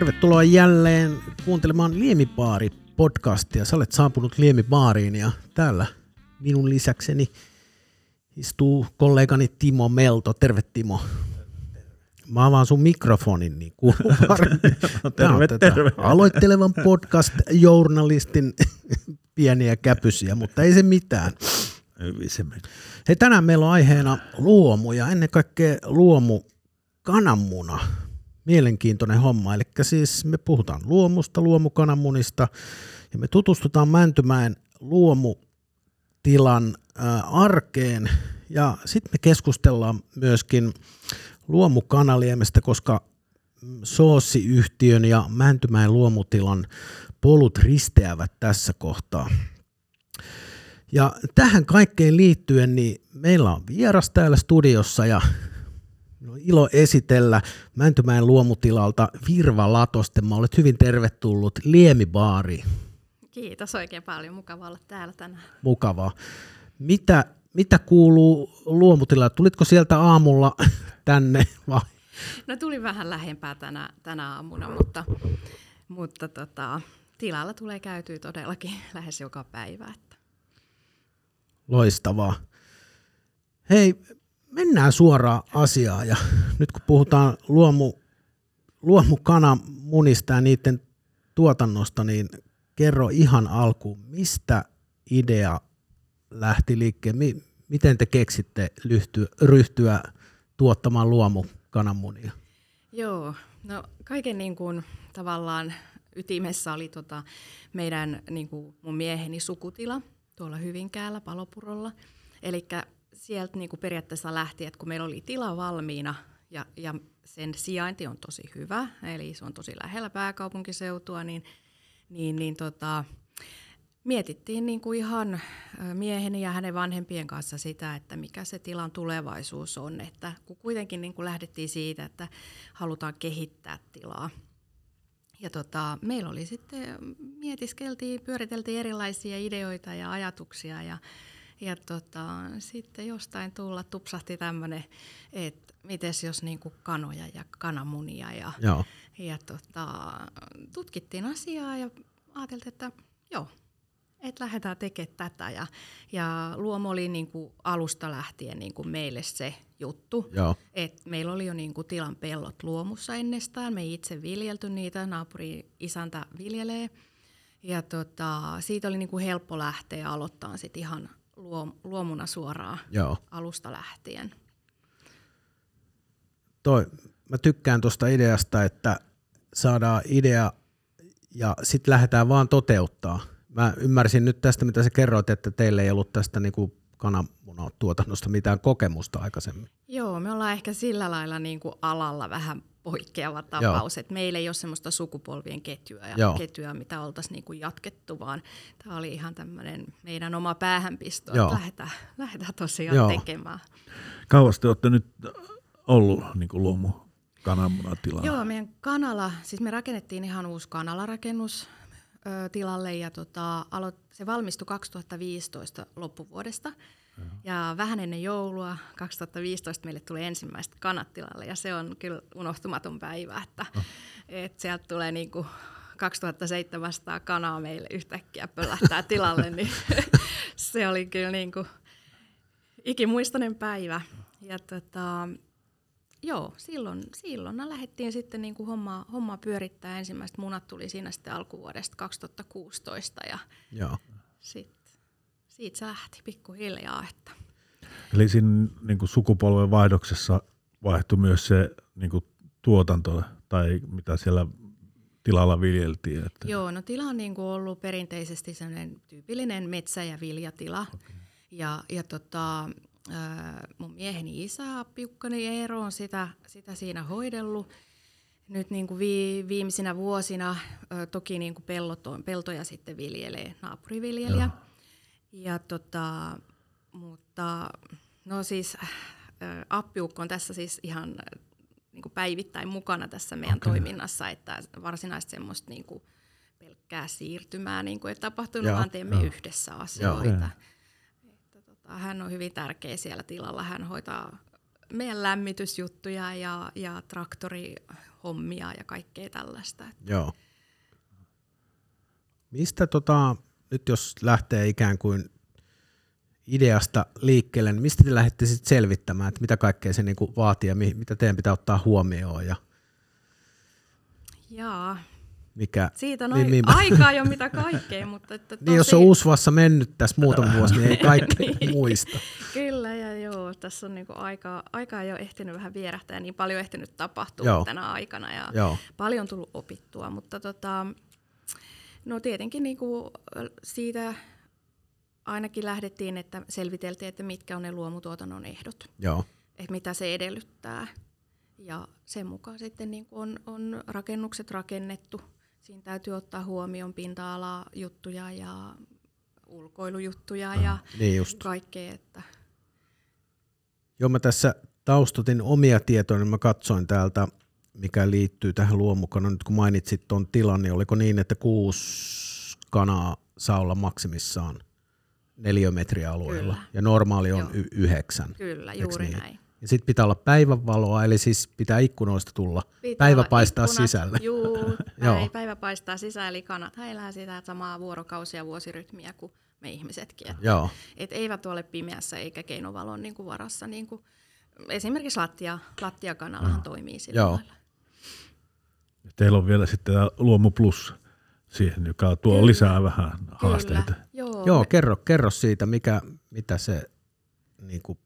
Tervetuloa jälleen kuuntelemaan Liemibaari podcastia. Sä olet saapunut Liemibaariin ja täällä minun lisäkseni istuu kollegani Timo Melto. Terve Timo. Mä avaan sun mikrofonin, niin kuuluu no, terve, terve. Aloittelevan podcast-journalistin pieniä käpysiä, mutta ei se mitään. Hei, tänään meillä on aiheena luomu ja ennen kaikkea luomu kananmuna. Mielenkiintoinen homma. Eli siis me puhutaan luomusta, luomukananmunista ja me tutustutaan Mäntymäen luomutilan arkeen ja sitten me keskustellaan myöskin luomukanaliemestä, koska Soossiyhtiön ja Mäntymäen luomutilan polut risteävät tässä kohtaa. Ja tähän kaikkeen liittyen, niin meillä on vieras täällä studiossa ja on ilo esitellä Mäntymäen luomutilalta Virva Latosten. Mä olet hyvin tervetullut Liemibaariin. Kiitos oikein paljon. Mukava olla täällä tänään. Mukavaa. Mitä, mitä kuuluu luomutilalle? Tulitko sieltä aamulla tänne vai? No tuli vähän lähempää tänä, tänä aamuna, mutta, mutta tota, tilalla tulee käytyä todellakin lähes joka päivä. Että. Loistavaa. Hei, mennään suoraan asiaan ja nyt kun puhutaan luomu, luomukananmunista ja niiden tuotannosta, niin kerro ihan alkuun, mistä idea lähti liikkeelle? Miten te keksitte lyhtyä, ryhtyä tuottamaan luomukananmunia? Joo, no kaiken niin kuin tavallaan ytimessä oli tota meidän niin kuin mun mieheni sukutila tuolla Hyvinkäällä Palopurolla. Eli sieltä niin kuin periaatteessa lähti, että kun meillä oli tila valmiina ja, ja sen sijainti on tosi hyvä, eli se on tosi lähellä pääkaupunkiseutua, niin, niin, niin tota, mietittiin niin kuin ihan mieheni ja hänen vanhempien kanssa sitä, että mikä se tilan tulevaisuus on. Että kun kuitenkin niin kuin lähdettiin siitä, että halutaan kehittää tilaa. Ja tota, meillä oli sitten, mietiskeltiin, pyöriteltiin erilaisia ideoita ja ajatuksia ja, ja tota, sitten jostain tulla tupsahti tämmöinen, että mites jos niinku kanoja ja kananmunia ja, Joo. ja tota, tutkittiin asiaa ja ajateltiin, että joo, että lähdetään tekemään tätä. Ja, ja Luomo oli niin kuin alusta lähtien niin kuin meille se juttu. Joo. Et meillä oli jo niin kuin tilan pellot luomussa ennestään. Me ei itse viljelty niitä, naapuri isäntä viljelee. Ja tota, siitä oli niin kuin helppo lähteä aloittaa sit ihan luom, luomuna suoraan Joo. alusta lähtien. Toi, mä tykkään tuosta ideasta, että saadaan idea ja sitten lähdetään vaan toteuttaa mä ymmärsin nyt tästä, mitä sä kerroit, että teille ei ollut tästä niin kuin kananmunatuotannosta mitään kokemusta aikaisemmin. Joo, me ollaan ehkä sillä lailla niin kuin alalla vähän poikkeava tapaus, että meillä ei ole semmoista sukupolvien ketjua, ja Joo. ketjua mitä oltaisiin niin kuin jatkettu, vaan tämä oli ihan tämmöinen meidän oma päähänpisto, Joo. että lähdetään, lähdetään tosiaan Joo. tekemään. Kauas te olette nyt ollut niin kuin luomu kananmunatilaa? Joo, meidän kanala, siis me rakennettiin ihan uusi kanalarakennus ö, tilalle ja tota, aloit, se valmistui 2015 loppuvuodesta. Ja vähän ennen joulua 2015 meille tuli ensimmäistä kanat tilalle ja se on kyllä unohtumaton päivä, että oh. et sieltä tulee niinku 2700 kanaa meille yhtäkkiä pölähtää tilalle, niin se oli kyllä niinku ikimuistainen päivä. Ja tota, Joo, silloin, silloin lähdettiin sitten niin kuin hommaa, hommaa pyörittää. Ensimmäiset munat tuli siinä sitten alkuvuodesta 2016 ja Joo. Sit, siitä se lähti pikkuhiljaa. Että. Eli siinä niin kuin sukupolven vaihdoksessa vaihtui myös se niin kuin tuotanto tai mitä siellä tilalla viljeltiin? Että... Joo, no tila on niin kuin ollut perinteisesti sellainen tyypillinen metsä- ja viljatila. Okay. Ja, ja tota, mun mieheni isä, Piukkani Eero, on sitä, sitä siinä hoidellut. Nyt niin kuin vi, viimeisinä vuosina toki niin kuin pellot on, peltoja sitten viljelee naapuriviljelijä. Joo. Ja tota, mutta no siis appiukko on tässä siis ihan niin kuin päivittäin mukana tässä meidän okay. toiminnassa, että varsinaisesti semmoista niin kuin pelkkää siirtymää niin kuin ei tapahtunut, vaan teemme joo. yhdessä asioita. Joo hän on hyvin tärkeä siellä tilalla. Hän hoitaa meidän lämmitysjuttuja ja, ja traktori hommia ja kaikkea tällaista. Joo. Mistä tota, nyt jos lähtee ikään kuin ideasta liikkeelle, niin mistä te lähdette sitten selvittämään, että mitä kaikkea se niinku vaatii ja mi- mitä teidän pitää ottaa huomioon ja Jaa, mikä... siitä on Niin, niin, niin. aikaa jo mitä kaikkea, mutta että Niin jos on Usvassa mennyt tässä muutama vuosi, niin ei kaikki muista. Kyllä, ja joo, tässä on niinku aikaa, aikaa jo ehtinyt vähän vierähtää ja niin paljon ehtinyt tapahtua joo. tänä aikana ja Joo. paljon tullut opittua, mutta tota, no tietenkin niinku siitä ainakin lähdettiin, että selviteltiin, että mitkä on ne luomutuotannon ehdot, Joo. että mitä se edellyttää. Ja sen mukaan sitten niin on, on rakennukset rakennettu. Siinä täytyy ottaa huomioon pinta-alajuttuja ja ulkoilujuttuja ja Niin just. kaikkea. Että Joo, mä tässä taustatin omia tietoja, niin mä katsoin täältä, mikä liittyy tähän luomukanaan. Nyt kun mainitsit tuon tilan, niin oliko niin, että kuusi kanaa saa olla maksimissaan neliömetriä alueella Kyllä. ja normaali on Joo. y- yhdeksän. kyllä, juuri niin? näin. Ja sitten pitää olla päivänvaloa, eli siis pitää ikkunoista tulla. Pitää Päivä paistaa ikkunat, sisälle. Juu, Joo. päivä, paistaa sisälle, eli kanat elää sitä samaa vuorokausia ja vuosirytmiä kuin me ihmisetkin. Et, Joo, et eivät ole pimeässä eikä keinovalon niin kuin varassa. Niin kuin, esimerkiksi lattia, lattiakanallahan toimii sillä Joo. lailla. Teillä on vielä sitten tää Luomu Plus siihen, joka tuo Kyllä. lisää vähän haasteita. Kyllä, joo. Joo kerro, kerro siitä, mikä, mitä se niin kuin,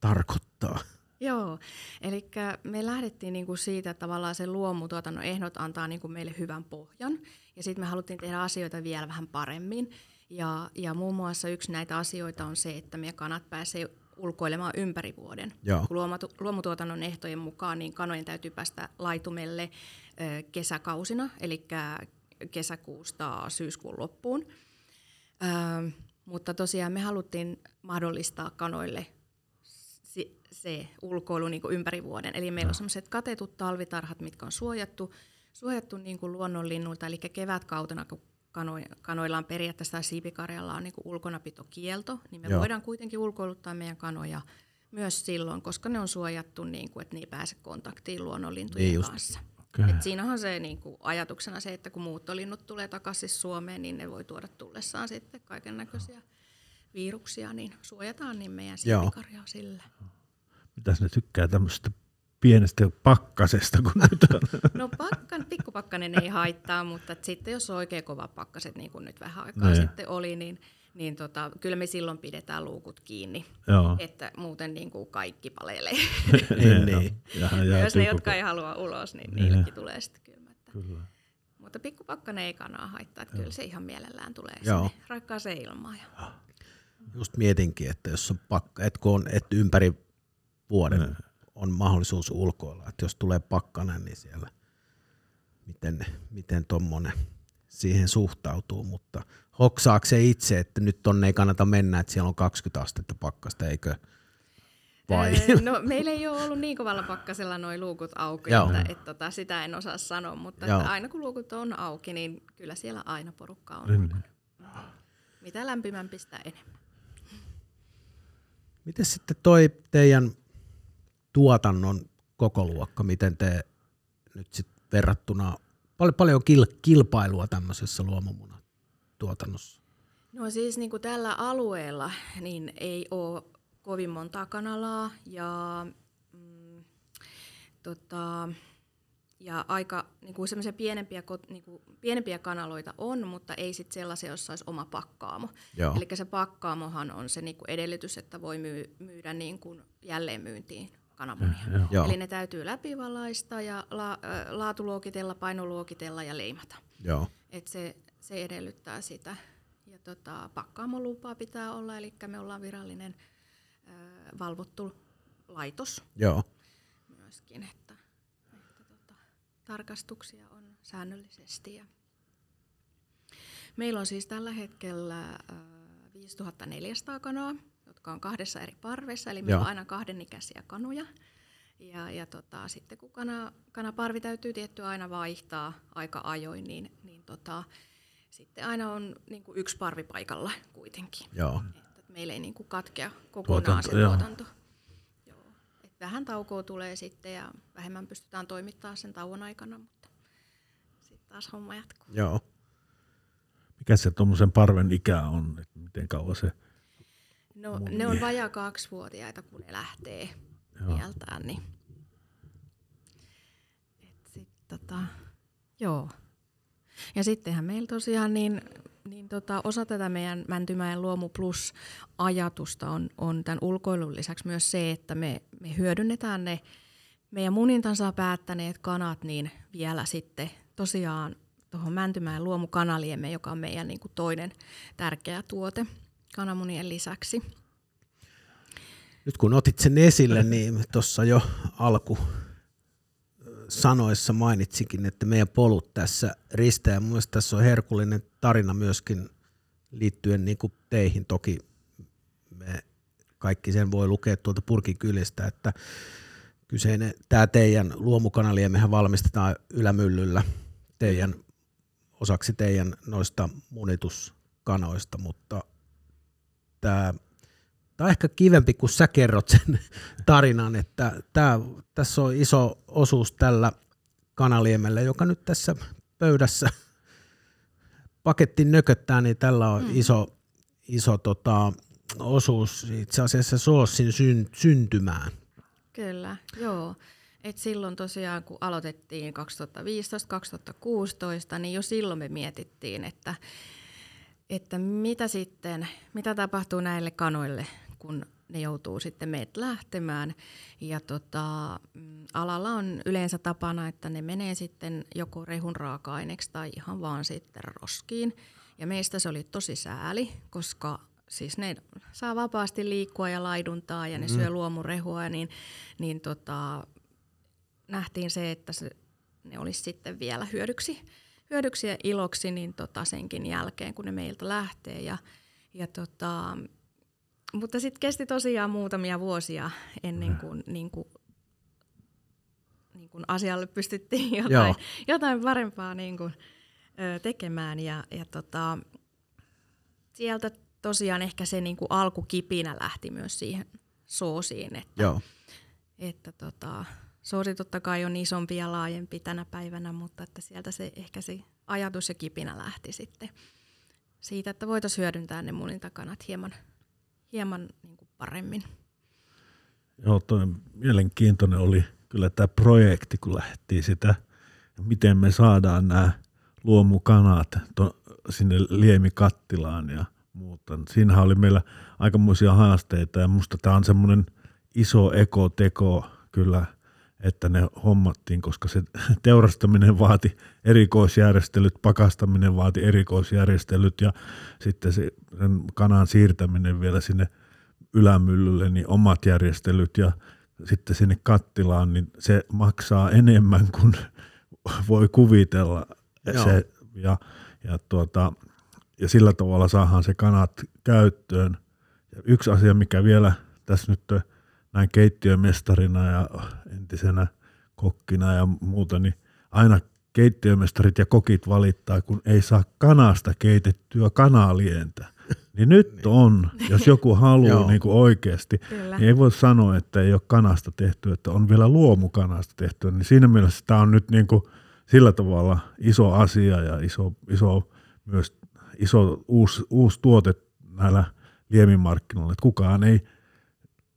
tarkoittaa. Joo, eli me lähdettiin niinku siitä, että tavallaan se luomutuotannon ehdot antaa niinku meille hyvän pohjan, ja sitten me haluttiin tehdä asioita vielä vähän paremmin. Ja, ja muun muassa yksi näitä asioita on se, että meidän kanat pääsee ulkoilemaan ympäri vuoden. Joo. Luomutuotannon ehtojen mukaan niin kanojen täytyy päästä laitumelle ö, kesäkausina, eli kesäkuusta syyskuun loppuun. Ö, mutta tosiaan me haluttiin mahdollistaa kanoille se ulkoilu niin kuin ympäri vuoden. Eli meillä on sellaiset katetut talvitarhat, mitkä on suojattu, suojattu niin kuin luonnonlinnulta, eli kevätkautena, kun kanoilla on periaatteessa tai siipikarjalla on niin kuin ulkonapitokielto, niin me Joo. Voidaan kuitenkin ulkoiluttaa meidän kanoja myös silloin, koska ne on suojattu, niin kuin, että ne ei pääse kontaktiin luonnonlintujen Niin kanssa. Okei. Et siinähän se niin kuin, ajatuksena se, että kun muuttolinnut tulee takaisin Suomeen, niin ne voi tuoda tullessaan sitten kaiken näköisiä viruksia, niin suojataan niin meidän siipikarjaa sillä. Mitäs ne tykkää tämmöistä pienestä pakkasesta, kun nyt on? No pakkan, pikkupakkanen ei haittaa, mutta et sitten jos on oikein kova pakkaset, niin kuin nyt vähän aikaa Niin. sitten oli, niin, niin tota, kyllä me silloin pidetään luukut kiinni, Joo. että muuten niin kuin kaikki palelee. Niin, niin. Ja, Ja jos ne, jotka ei halua ulos, niin Niin. niillekin tulee sitten kylmättä. Kyllä. Mutta pikkupakkanen ei kanaa haittaa, että kyllä se ihan mielellään tulee Joo. sinne rakkaaseen ilmaan. Ja Just mietinkin, että jos on pakka, että kun on, että ympäri vuoden on mahdollisuus ulkoilla, että jos tulee pakkanen, niin siellä miten, miten tuommoinen siihen suhtautuu, mutta hoksaako se itse, että nyt tonne ei kannata mennä, että siellä on 20 astetta pakkasta, eikö? Vai? Öö, No meillä ei ole ollut niin kovalla pakkasella noin luukut auki, Joo. että, että tota, sitä en osaa sanoa, mutta Joo. että aina kun luukut on auki, niin kyllä siellä aina porukka on. Ulkona. Mitä lämpimämpi sitä enemmän. Miten sitten toi teidän tuotannon kokoluokka, miten te nyt sitten verrattuna, paljon, paljon kil, kilpailua tämmöisessä luomumunan tuotannossa? No siis niin kuin tällä alueella niin ei ole kovin montaa kanalaa ja, mm, tota, ja aika niin kuin pienempiä, niin kuin pienempiä kanaloita on, mutta ei sitten sellaisia, jossa olisi oma pakkaamo. Eli se pakkaamohan on se niin kuin edellytys, että voi myy- myydä niin kuin jälleenmyyntiin kananmunia. Joo. Joo. Eli ne täytyy läpivalaista ja la- laatuluokitella, painoluokitella ja leimata. Joo, Et se, se edellyttää sitä. Ja tota, pakkaamolupaa pitää olla, eli me ollaan virallinen ö, valvottu laitos joo, myöskin, että, että tota, tarkastuksia on säännöllisesti. Ja Meillä on siis tällä hetkellä ö, 5400 kanaa, jotka on kahdessa eri parvessa, eli meillä Joo. on aina kahdenikäisiä kanuja. Ja, ja tota, sitten kun kana, kanaparvi täytyy tietty aina vaihtaa aika ajoin, niin, niin tota, sitten aina on niin kuin yksi parvi paikalla kuitenkin. joo. Että meillä ei niin kuin katkea kokonaan Tuotanto, se joo. tuotanto. Joo. Et vähän taukoa tulee sitten ja vähemmän pystytään toimittaa sen tauon aikana, mutta sitten taas homma jatkuu. Joo. Mikä se tuommoisen parven ikä on, että miten kauan se... No ne on vajaa kaksivuotiaita, kun ne lähtee Joo. mieltään, niin et sit, tota, joo. Ja sittenhän meillä tosiaan niin, niin tota, osa tätä meidän Mäntymäen Luomu Plus-ajatusta on, on tämän ulkoilun lisäksi myös se, että me, me hyödynnetään ne meidän munintansa päättäneet kanat niin vielä sitten tosiaan tuohon Mäntymäen luomukanaliemme, joka on meidän niin kuin toinen tärkeä tuote kananmunien lisäksi. Nyt kun otit sen esille, niin tuossa jo alku sanoissa mainitsikin, että meidän polut tässä risteää. Mun mielestä tässä on herkullinen tarina myöskin liittyen niin kuin teihin. Toki me kaikki sen voi lukea tuolta Purkin kylistä, että kyseinen, tämä teidän luomukanali, mehän valmistetaan ylämyllyllä teidän, osaksi teidän noista munituskanoista, mutta tämä Tämä on ehkä kivempi, kun sä kerrot sen tarinan, että tämä, tässä on iso osuus tällä kanaliemellä, joka nyt tässä pöydässä paketti nököttää, niin tällä on mm. iso, iso tota, osuus itse asiassa soossin syn, syntymään. Kyllä, joo. Et silloin tosiaan, kun aloitettiin 2015-2016, niin jo silloin me mietittiin, että, että mitä sitten, mitä tapahtuu näille kanoille, kun ne joutuu sitten meitä lähtemään. Ja tota, alalla on yleensä tapana, että ne menee sitten joko rehun raaka-aineeksi tai ihan vaan sitten roskiin. Ja meistä se oli tosi sääli, koska siis ne saa vapaasti liikkua ja laiduntaa ja ne mm. syö luomurehua, niin, niin tota, nähtiin se, että se, ne olisi sitten vielä hyödyksi, hyödyksi ja iloksi niin tota senkin jälkeen, kun ne meiltä lähtee. Ja, ja tota, mutta sitten kesti tosiaan muutamia vuosia ennen kuin, niin kuin, niin kuin asialle pystyttiin jotain, jotain parempaa niin kuin, ö, tekemään. Ja, ja tota, sieltä tosiaan ehkä se niin kuin alkukipinä lähti myös siihen soosiin, että, Joo. että tota, soosi totta kai on isompi ja laajempi tänä päivänä, mutta että sieltä se ehkä se ajatus ja kipinä lähti sitten siitä, että voitaisiin hyödyntää ne munintakanat hieman, hieman niin kuin paremmin. Joo, toi mielenkiintoinen oli kyllä tämä projekti, kun lähti sitä, miten me saadaan nämä luomukanat to, sinne liemikattilaan ja muuta. Siinähän oli meillä aikamoisia haasteita ja musta tämä on semmoinen iso ekoteko kyllä, että ne hommattiin, koska se teurastaminen vaati erikoisjärjestelyt, pakastaminen vaati erikoisjärjestelyt ja sitten se, sen kanan siirtäminen vielä sinne ylämyllylle, niin omat järjestelyt ja sitten sinne kattilaan, niin se maksaa enemmän kuin voi kuvitella. Joo. Se, ja, ja, tuota, ja sillä tavalla saadaan se kanat käyttöön. Ja yksi asia, mikä vielä tässä nyt näin keittiömestarina ja entisenä kokkina ja muuta, niin aina keittiömestarit ja kokit valittaa, kun ei saa kanasta keitettyä kanalientä. Niin nyt on, jos joku haluaa niin kuin oikeasti, Kyllä. niin ei voi sanoa, että ei ole kanasta tehty, että on vielä luomukanasta tehty. Niin siinä mielessä tämä on nyt niin kuin sillä tavalla iso asia ja iso, iso myös iso uusi, uusi tuote näillä liemimarkkinoilla. Että kukaan ei,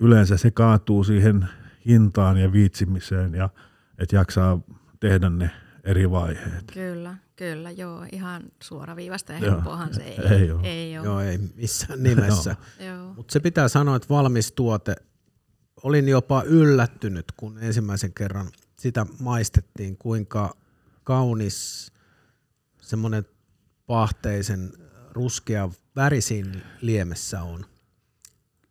yleensä se kaatuu siihen hintaan ja viitsimiseen ja että jaksaa tehdä ne eri vaiheet. Kyllä, kyllä, joo. Ihan suoraviivasta ja helppoahan se ei, Ei oo. ei ole. Joo, ei missään nimessä. Joo. Mutta se pitää sanoa, että valmis tuote, olin jopa yllättynyt, kun ensimmäisen kerran sitä maistettiin, kuinka kaunis semmoinen pahteisen ruskea väri siinä liemessä on.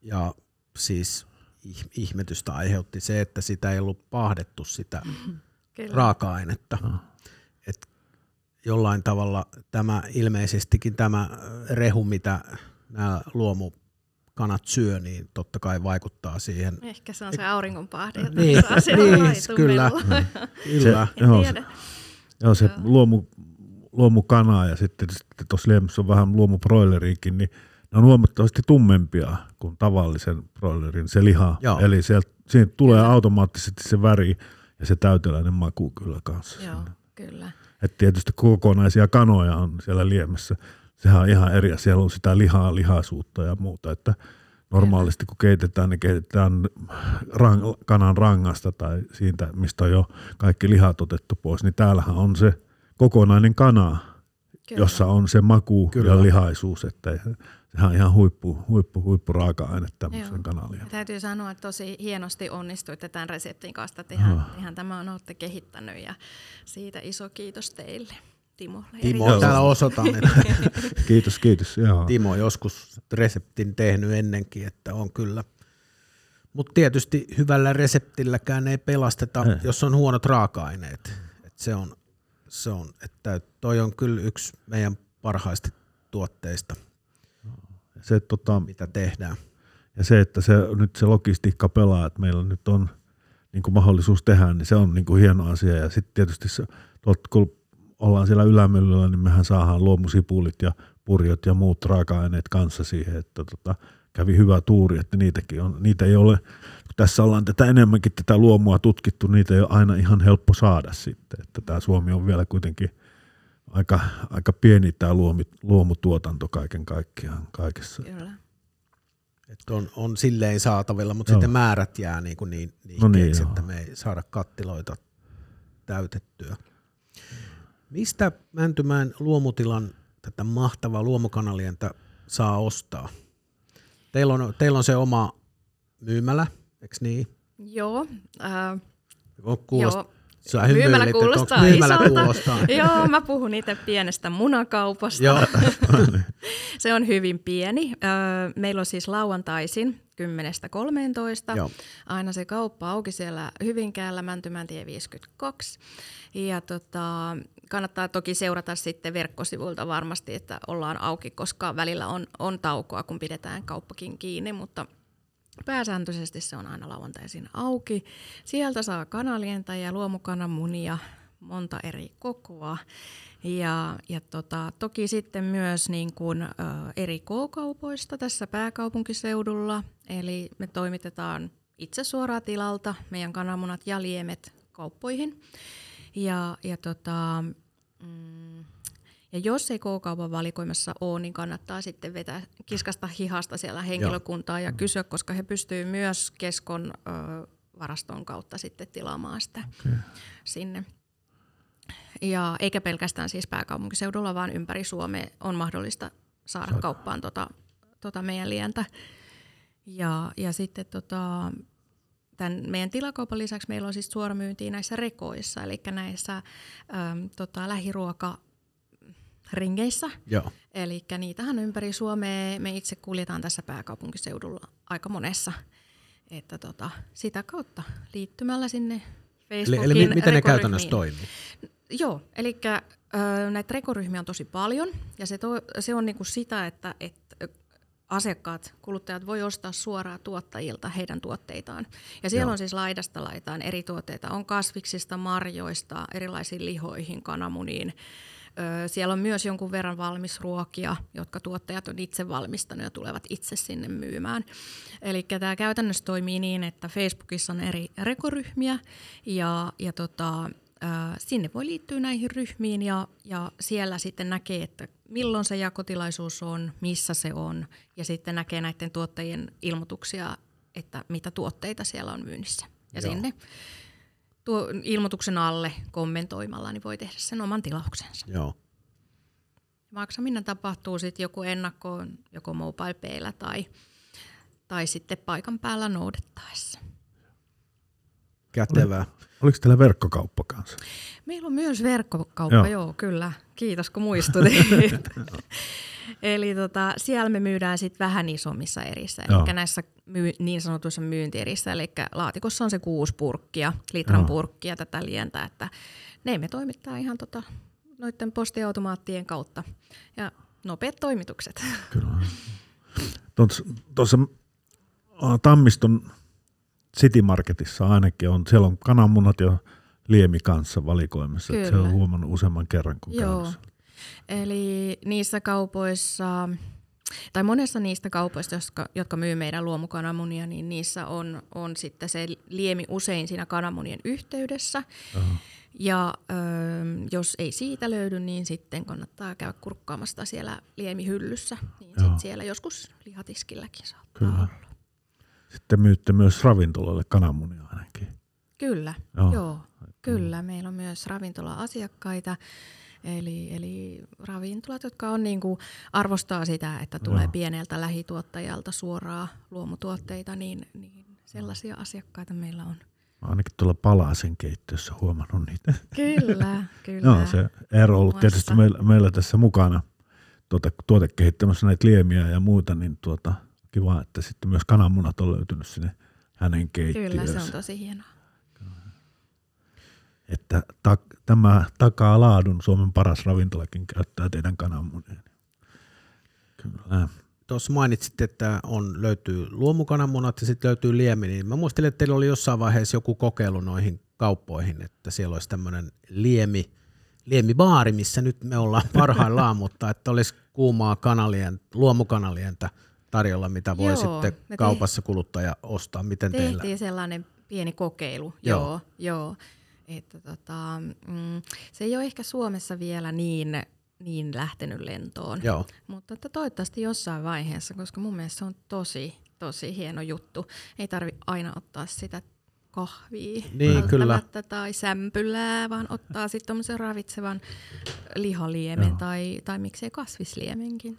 Ja siis ih- ihmetystä aiheutti se, että sitä ei ollut pahdettu sitä Kyllä. raaka-ainetta. Et jollain tavalla tämä ilmeisestikin tämä rehu, mitä nämä luomukanat syö, niin totta kai vaikuttaa siihen. Ehkä se on se auringonpahde, jota Niin, saa siellä niin, kyllä. Kyllä. Se, joo, tiedä. joo, se luomu, luomukana ja sitten, sitten tuossa liemussa on vähän luomubroileriikin, niin ne on huomattavasti tummempia kuin tavallisen broilerin se liha. Joo. Eli sieltä Siinä tulee automaattisesti se väri ja se täyteläinen maku kyllä kanssa. Joo, kyllä. Et tietysti kokonaisia kanoja on siellä liemessä. Sehän on ihan eri. Siellä on sitä lihaa, lihaisuutta ja muuta. Että normaalisti kun keitetään, niin keitetään rang, kanan rangasta tai siitä, mistä on jo kaikki lihat otettu pois. Niin täällähän on se kokonainen kana, Kyllä. jossa on se maku Kyllä. ja lihaisuus. Että sehän on ihan huippu, huippu, huippu raaka-aine tämmöisen kanalien. Täytyy sanoa, että tosi hienosti onnistuitte tämän reseptin kanssa, että ihan, ihan tämä on olette kehittänyt ja siitä iso kiitos teille. Timo. Timo, täällä osoitan. Että kiitos, kiitos. Joo. Timo joskus reseptin tehnyt ennenkin, että on kyllä. Mutta tietysti hyvällä reseptilläkään ei pelasteta, ei. jos on huonot raaka-aineet. Et se on, se on, että toi on kyllä yksi meidän parhaista tuotteista – se, tota, mitä tehdään. Ja se, että se, nyt se logistiikka pelaa, että meillä nyt on niin kuin mahdollisuus tehdä, niin se on niin kuin hieno asia. Ja sitten tietysti se, tot, kun ollaan siellä ylämyllyllä, niin mehän saadaan luomusipulit ja purjot ja muut raaka-aineet kanssa siihen, että tota, kävi hyvä tuuri, että niitäkin on, niitä ei ole, tässä ollaan tätä enemmänkin tätä luomua tutkittu, niitä ei ole aina ihan helppo saada sitten, että tämä Suomi on vielä kuitenkin aika, aika pieni tämä luomi, luomutuotanto kaiken kaikkiaan kaikessa. Kyllä. Että on, on silleen saatavilla, mutta Joo. sitten määrät jää niin, kuin niin, niin, no niin että me ei saada kattiloita täytettyä. Mistä Mäntymäen luomutilan tätä mahtavaa luomukanalientä saa ostaa? Teillä on, teillä on se oma myymälä, eikö niin? Joo. Äh, Kuulost, joo Sä myymälä kuulostaa myymälä Kuulostaa. Joo, mä puhun itse pienestä munakaupasta. Joo. se on hyvin pieni. Meillä on siis lauantaisin 10.13. Joo. Aina se kauppa auki siellä Hyvinkäällä, Mäntymäntie 52. Ja tota, kannattaa toki seurata sitten verkkosivuilta varmasti, että ollaan auki, koska välillä on, on taukoa, kun pidetään kauppakin kiinni, mutta – Pääsääntöisesti se on aina lauantaisin auki. Sieltä saa kanalientä ja luomukananmunia, monta eri kokoa. Ja, ja tota, toki sitten myös niin kuin, ä, eri K-kaupoista tässä pääkaupunkiseudulla. Eli me toimitetaan itse suoraan tilalta meidän kananmunat ja liemet kauppoihin. Ja, ja tota, mm, ja jos ei K-kaupan valikoimassa ole, niin kannattaa sitten vetää kiskasta hihasta siellä henkilökuntaa Joo. ja kysyä, koska he pystyvät myös keskon ö, varaston kautta sitten tilaamaan sitä okay. sinne. Ja eikä pelkästään siis pääkaupunkiseudulla, vaan ympäri Suomea on mahdollista saada Saada. kauppaan tota, tota meidän lientä. Ja, ja sitten tota, tämän meidän tilakaupan lisäksi meillä on siis suoramyyntiä näissä rekoissa, eli näissä äm, tota, lähiruoka ringeissä. Joo. Eli niitähän ympäri Suomea me itse kuljetaan tässä pääkaupunkiseudulla aika monessa. Että tota, sitä kautta liittymällä sinne Facebookin Eli, eli miten ne käytännössä toimii? Joo, eli näitä rekoryhmiä on tosi paljon ja se, to, se on niinku sitä, että, että asiakkaat, kuluttajat voi ostaa suoraan tuottajilta heidän tuotteitaan. Ja siellä Joo. on siis laidasta laitaan eri tuotteita. On kasviksista, marjoista, erilaisiin lihoihin, kananmuniin, siellä on myös jonkun verran valmisruokia, jotka tuottajat on itse valmistanut ja tulevat itse sinne myymään. Eli tämä käytännössä toimii niin, että Facebookissa on eri rekoryhmiä ja, ja tota, sinne voi liittyä näihin ryhmiin ja, ja siellä sitten näkee, että milloin se jakotilaisuus on, missä se on ja sitten näkee näiden tuottajien ilmoituksia, että mitä tuotteita siellä on myynnissä. Ja Joo. sinne tuo ilmoituksen alle kommentoimalla, niin voi tehdä sen oman tilauksensa. Joo. Maksaminen tapahtuu sitten joku ennakkoon, joko mobile tai, tai sitten paikan päällä noudettaessa. Kätevää. Oliko teillä verkkokauppa kanssa? Meillä on myös verkkokauppa, joo, joo kyllä. Kiitos kun muistutit. Eli tota, siellä me myydään sit vähän isommissa erissä, eli näissä myy- niin sanotuissa myyntierissä, eli laatikossa on se kuusi purkkia, litran Joo. purkkia tätä lientä, että ne me toimittaa ihan tota, noiden postiautomaattien kautta. Ja nopeat toimitukset. Kyllä. Tuossa Tammiston City Marketissa ainakin on, siellä on kananmunat ja liemi kanssa valikoimassa. Se on huomannut useamman kerran, kun Joo. Eli niissä kaupoissa tai monessa niistä kaupoista, jotka, jotka myy meidän luomukananmunia, niin niissä on, on sitten se liemi usein siinä kananmunien yhteydessä. Uh-huh. Ja ö, jos ei siitä löydy, niin sitten kannattaa käydä kurkkaamasta siellä liemihyllyssä. Niin sit siellä joskus lihatiskilläkin saattaa Kyllä. olla. Sitten myytte myös ravintolalle kananmunia ainakin. Kyllä, joo. joo kyllä. Meillä on myös ravintola-asiakkaita. Eli, eli ravintolat, jotka on niin kuin, arvostaa sitä, että tulee Joo. pieneltä lähituottajalta suoraa luomutuotteita, niin, niin sellaisia asiakkaita meillä on. Mä ainakin tuolla Palasen keittiössä huomannut niitä. Kyllä, kyllä. Joo, se Eero on ollut tietysti meillä, meillä tässä mukana tuota, tuotekehittämässä näitä liemiä ja muuta, niin tuota, kiva, että sitten myös kananmunat on löytynyt sinne hänen keittiössä. Kyllä, se on tosi hienoa että ta, tämä takaa laadun. Suomen paras ravintolakin käyttää teidän kananmunia. Kyllä. Tuossa mainitsit, että on, löytyy luomukananmunat ja sitten löytyy liemi, niin mä muistelin, että teillä oli jossain vaiheessa joku kokeilu noihin kauppoihin, että siellä olisi tämmöinen liemi, liemibaari, missä nyt me ollaan parhaillaan, mutta että olisi kuumaa kanalien, luomukanalientä tarjolla, mitä voi joo, sitten kaupassa kuluttaja ostaa. Miten tehtiin teillä? sellainen pieni kokeilu, joo, joo. joo. Että tota, mm, se ei ole ehkä Suomessa vielä niin, niin lähtenyt lentoon, Joo. mutta että toivottavasti jossain vaiheessa, koska mun mielestä se on tosi, tosi hieno juttu. Ei tarvi aina ottaa sitä kahvia niin, kyllä. tai sämpylää, vaan ottaa sitten tuommoisen ravitsevan lihaliemen Joo. tai, tai miksei kasvisliemenkin.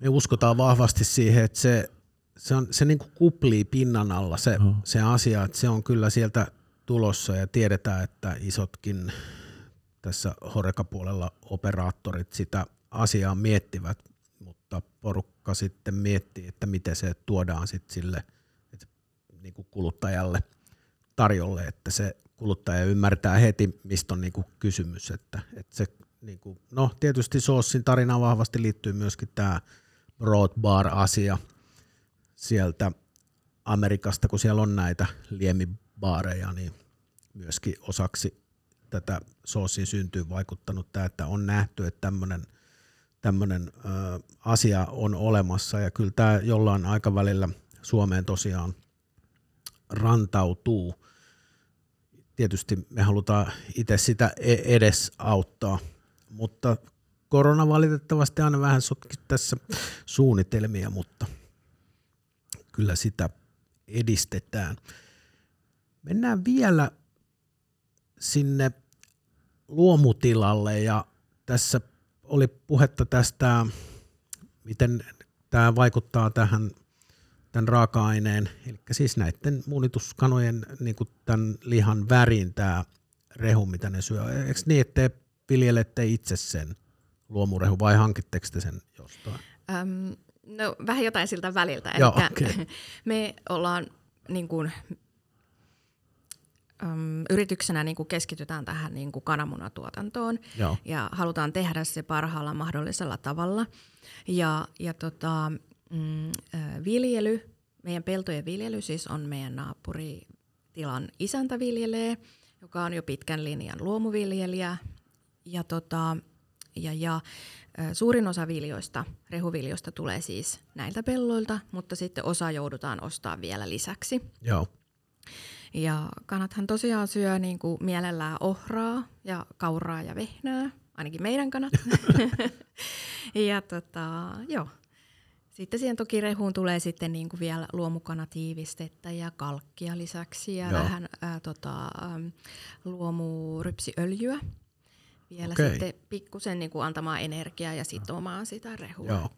Me uskotaan vahvasti siihen, että se, se, on, se niin kuin kuplii pinnan alla se, se asia, että se on kyllä sieltä tulossa ja tiedetään, että isotkin tässä horekapuolella operaattorit sitä asiaa miettivät, mutta porukka sitten miettii, että miten se tuodaan sitten sille että niin kuin kuluttajalle tarjolle, että se kuluttaja ymmärtää heti, mistä on niin kuin kysymys. Että, että se, niin kuin, no tietysti Soossin tarinaan vahvasti liittyy myöskin tämä Broad Bar-asia sieltä Amerikasta, kun siellä on näitä liemi baareja, niin myöskin osaksi tätä soosin syntyy vaikuttanut tämä, että on nähty, että tämmöinen tämmöinen asia on olemassa ja kyllä tämä jollain aikavälillä Suomeen tosiaan rantautuu. Tietysti me halutaan itse sitä e-, edes auttaa, mutta korona valitettavasti aina vähän sotki tässä suunnitelmia, mutta kyllä sitä edistetään. Mennään vielä sinne luomutilalle ja tässä oli puhetta tästä, miten tämä vaikuttaa tähän tämän raaka-aineen, eli siis näiden munituskanojen niin kuin tämän lihan värin tämä rehu, mitä ne syö. Eikö niin, että te viljelette itse sen luomurehu vai hankitteko te sen jostain? Öm, no vähän jotain siltä väliltä. Joo, okay. Me ollaan niin kuin, äm, yrityksenä niin kuin keskitytään tähän niin kuin kananmunatuotantoon Joo. ja halutaan tehdä se parhaalla mahdollisella tavalla. Ja, ja tota, mm, viljely, meidän peltojen viljely siis on meidän naapuritilan isäntä viljelee, joka on jo pitkän linjan luomuviljelijä. Ja, tota, ja, ja Suurin osa viljoista, rehuviljoista tulee siis näiltä pelloilta, mutta sitten osa joudutaan ostaa vielä lisäksi. Joo. Ja kanathan tosiaan syö niin kuin mielellään ohraa ja kauraa ja vehnää, ainakin meidän kanat. ja tota, joo. Sitten siihen toki rehuun tulee sitten niin kuin vielä luomukanatiivistettä ja kalkkia lisäksi ja joo. vähän ää, tota, luomurypsiöljyä vielä okay. sitten pikkusen niin kuin antamaan energiaa ja sitomaan sitä rehua. Joo.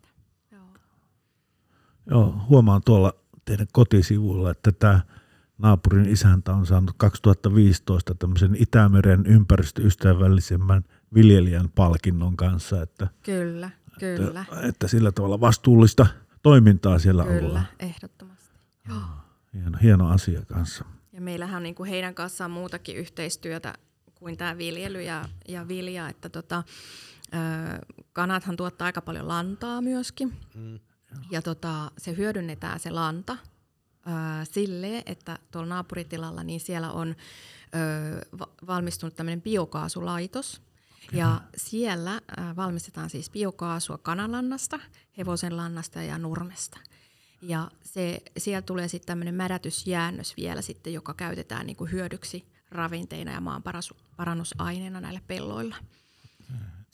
Joo. Joo, huomaan tuolla teidän kotisivuilla, että tämä naapurin isäntä on saanut 2015 tämmöisen Itämeren ympäristöystävällisemmän viljelijän palkinnon kanssa. Että, kyllä, kyllä. Että, että sillä tavalla vastuullista toimintaa siellä kyllä, ollaan. Kyllä, ehdottomasti. Joo. Hieno, hieno asia kanssa. Ja meillähän on niin kuin heidän kanssaan muutakin yhteistyötä kuin tämä viljely ja, ja vilja, että tota, ö, kanathan tuottaa aika paljon lantaa myöskin. Mm. Ja tota, se hyödynnetään se lanta ö, silleen, että tuolla naapuritilalla niin siellä on ö, valmistunut tämmöinen biokaasulaitos. Ja siellä äh, valmistetaan siis biokaasua kananlannasta, hevosenlannasta ja nurmesta. Ja se, siellä tulee sitten tämmöinen mädätysjäännös vielä sitten, joka käytetään niin kuin hyödyksi ravinteina ja maanparannusaineena näillä pelloilla.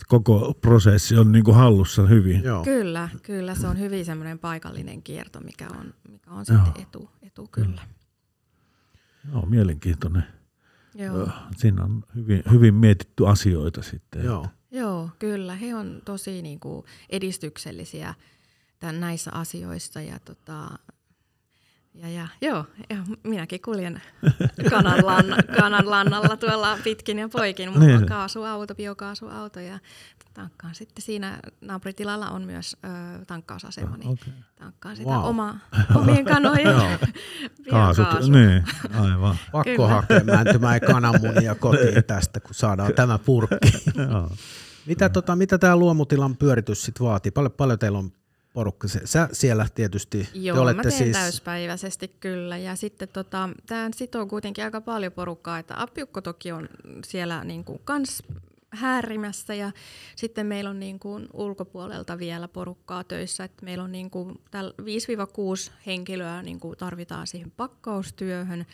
Koko prosessi on niin kuin hallussa hyvin. Joo. Kyllä, kyllä se on hyvin semmoinen paikallinen kierto, mikä on, mikä on sitten etu, etu kyllä. Joo, mielenkiintoinen. Joo. Siinä on hyvin, hyvin mietitty asioita sitten. Joo. Joo, kyllä. He on tosi niin kuin edistyksellisiä tämän, näissä asioissa. Ja, tota, ja, ja, joo, ja minäkin kuljen kananlanna, kananlannalla tuolla pitkin ja poikin. Mulla on Niin. kaasuauto, biokaasuauto ja tankkaan sitten siinä naapuritilalla on myös ö, tankkausasema, niin okei. tankkaan sitä Wow. oma, omien kanojen. Kaasut, niin, aivan. Pakko Kyllä. hakea mäntymäen kananmunia kotiin tästä, kun saadaan tämä purkki. Joo. Mitä, tota, mitä tämä luomutilan pyöritys sit vaatii? Paljon, paljon teillä on porukka? Sä siellä tietysti, Joo, te olette mä teen siis... täyspäiväisesti kyllä. Ja sitten tota, tämä sitoo kuitenkin aika paljon porukkaa, että Appiukko toki on siellä niin kuin kans häärimässä ja sitten meillä on niin kuin ulkopuolelta vielä porukkaa töissä, että meillä on niin kuin täl- 5-6 henkilöä niin kuin tarvitaan siihen pakkaustyöhön.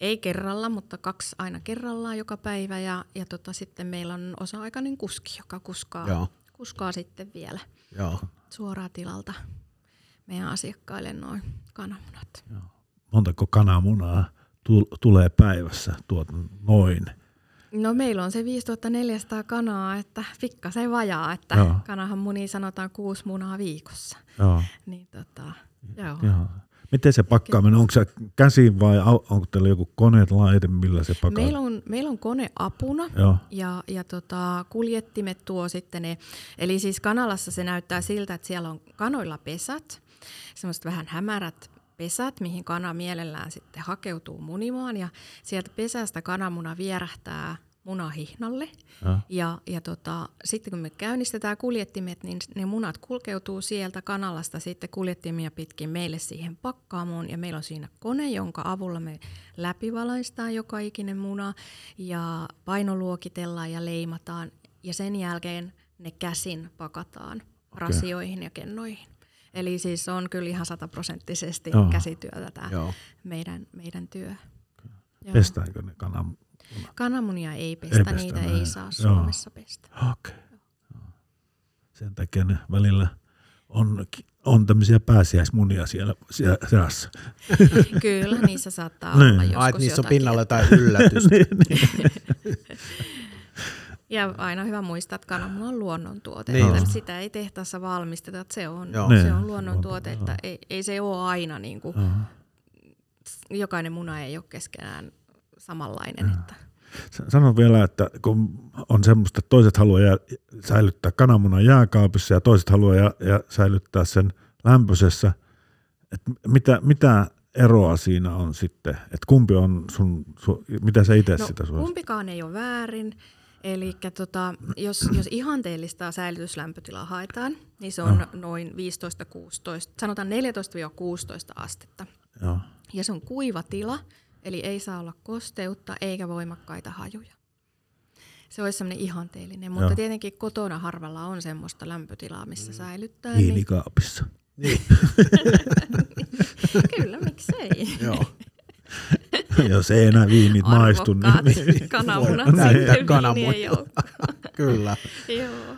Ei kerralla, mutta kaksi aina kerrallaan joka päivä ja, ja tota, sitten meillä on osa-aikainen kuski, joka kuskaa, Joo. Kuskaa sitten vielä Joo. suoraan tilalta meidän asiakkaille noin kananmunat. Montako kananmunaa tul- tulee päivässä tuot noin? No meillä on se 5400 kanaa, että pikkasen vajaa, että Joo. kanahan muni sanotaan kuusi munaa viikossa. Joo. Niin tota, joo. Joo. Miten se pakkaaminen, onko se käsin vai onko teillä joku koneet laite, millä se pakkaa? Meillä on, meillä on kone apuna Joo. ja, ja tota, kuljettimet tuo sitten ne. Eli siis kanalassa se näyttää siltä, että siellä on kanoilla pesät, semmoiset vähän hämärät pesät, mihin kana mielellään sitten hakeutuu munimaan ja sieltä pesästä kananmuna vierähtää munahihnalle. Joo. Ja, ja tota, sitten kun me käynnistetään kuljettimet, niin ne munat kulkeutuu sieltä kanalasta sitten kuljettimia pitkin meille siihen pakkaamoon. Ja meillä on siinä kone, jonka avulla me läpivalaistaan joka ikinen muna ja painoluokitellaan ja leimataan. Ja sen jälkeen ne käsin pakataan rasioihin ja kennoihin. Eli siis on kyllä ihan sataprosenttisesti käsityötä tämä meidän, meidän työ. Joo. Pestäänkö ne kanan? Kananmunia ei pestä, Ei ei pestä, niitä näin. ei saa Joo. Suomessa pestä. Okei. Okay. Sen takia ne välillä on, on tämmöisiä pääsiäismunia siellä, siellä seassa. Kyllä, niissä saattaa Niin. olla Ai, joskus että niissä on pinnalla jotain yllätystä. Ja aina hyvä muistaa, että kananmuna on luonnontuote. Niin. Että sitä ei tehtaassa valmisteta, että se on, Joo. se Niin. on luonnontuote, että ei, ei se ole aina, niin kuin, jokainen muna ei ole keskenään samanlainen. Että. S- Sano vielä, että kun on semmoista, että toiset haluaa jää, säilyttää kananmunan jääkaapissa ja toiset haluaa jää, jää, säilyttää sen lämpöisessä, että mitä, mitä eroa siinä on sitten, että kumpi on sun, su, mitä sä itse No, sitä suosittelet? kumpikaan ei ole väärin. Eli tota, jos, jos ihanteellista säilytyslämpötilaa haetaan, niin se on noin 15-16, sanotaan 14-16 astetta. Joo. Ja se on kuiva tila, eli ei saa olla kosteutta eikä voimakkaita hajuja. Se olisi semmoinen ihanteellinen, mutta Joo. tietenkin kotona harvalla on semmoista lämpötilaa, missä säilyttää. Niin, Viinikaapissa. kyllä, miksei. Joo. Jos ei enää viinit maistu, niin kananmunat joukkoon. Kyllä. Joo.